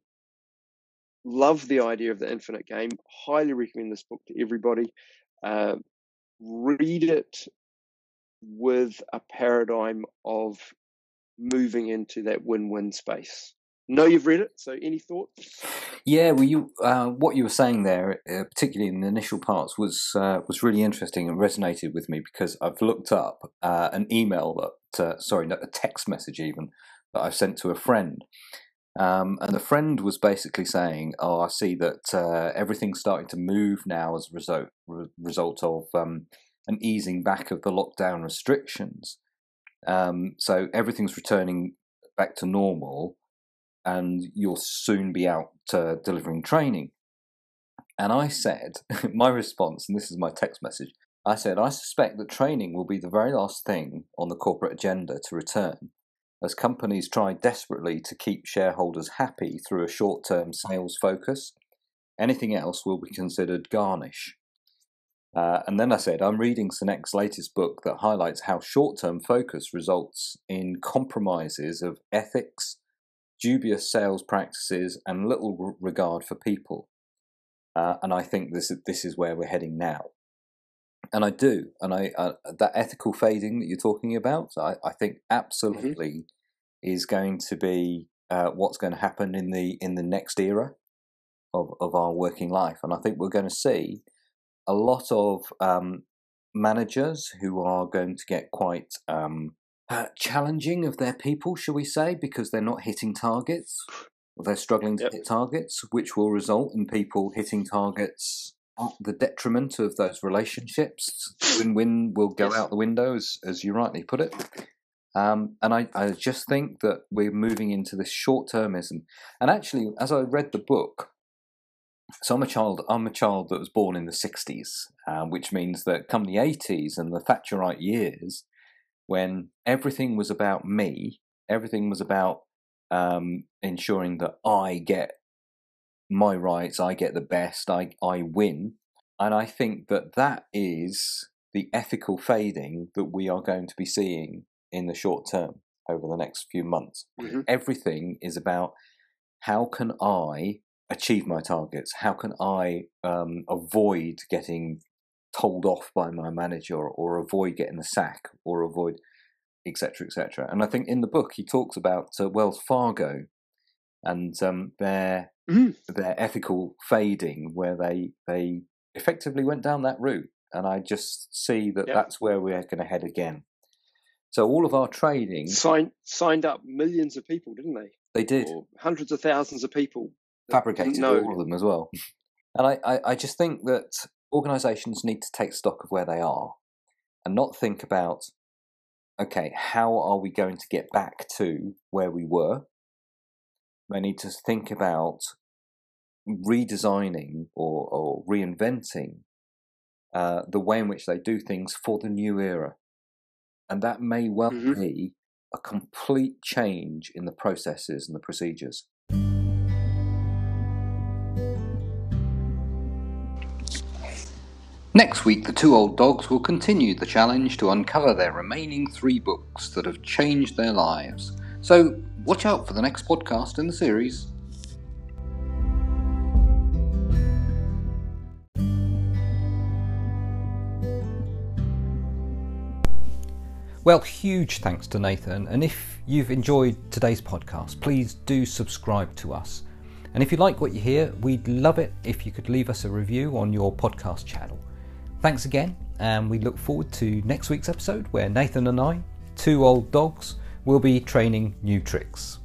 Love the idea of the infinite game. Highly recommend this book to everybody. Uh, read it with a paradigm of moving into that win-win space know you've read it. So, any thoughts? Yeah, well, you uh, what you were saying there, uh, particularly in the initial parts, was uh, was really interesting and resonated with me because I've looked up uh, an email that, uh, sorry, a text message even that I've sent to a friend. Um, and the friend was basically saying, "Oh, I see that uh, everything's starting to move now as a result re- result of um, an easing back of the lockdown restrictions. Um, so everything's returning back to normal." And you'll soon be out uh, delivering training. And I said, [LAUGHS] my response, and this is my text message I said, I suspect that training will be the very last thing on the corporate agenda to return, as companies try desperately to keep shareholders happy through a short term sales focus. Anything else will be considered garnish. Uh, and then I said, I'm reading Sinek's latest book that highlights how short term focus results in compromises of ethics, dubious sales practices, and little regard for people. Uh, and I think this this is where we're heading now. And I do, and I uh, that ethical fading that you're talking about, I, I think mm-hmm. absolutely mm-hmm. is going to be uh, what's going to happen in the in the next era of of our working life. And I think we're going to see a lot of um, managers who are going to get quite um, uh, challenging of their people, shall we say, because they're not hitting targets. They're struggling to yep. hit targets, which will result in people hitting targets at the detriment of those relationships. Win-win will go yes. out the window, as, as you rightly put it. Um, and I, I just think that we're moving into this short-termism. And actually, as I read the book, so I'm a child. I'm a child that was born in the '60s, uh, which means that come the '80s and the Thatcherite years, when everything was about me, everything was about um, ensuring that I get my rights, I get the best, I, I win. And I think that that is the ethical fading that we are going to be seeing in the short term over the next few months. Mm-hmm. Everything is about how can I achieve my targets? How can I um, avoid getting told off by my manager or avoid getting the sack or avoid etc etc and i think in the book he talks about uh, wells fargo and um, their mm. their ethical fading where they they effectively went down that route. And i just see that yep. that's where we're going to head again. So all of our trading signed signed up millions of people didn't they? They did. Or hundreds of thousands of people fabricated all of them as well. And I, I, I just think that organizations need to take stock of where they are and not think about, okay, how are we going to get back to where we were? They need to think about redesigning or, or reinventing uh, the way in which they do things for the new era. And that may well mm-hmm. be a complete change in the processes and the procedures. Next week, the two old dogs will continue the challenge to uncover their remaining three books that have changed their lives. So, watch out for the next podcast in the series. Well, huge thanks to Nathan. And if you've enjoyed today's podcast, please do subscribe to us. And if you like what you hear, we'd love it if you could leave us a review on your podcast channel. Thanks again, and we look forward to next week's episode where Nathan and I, two old dogs, will be training new tricks.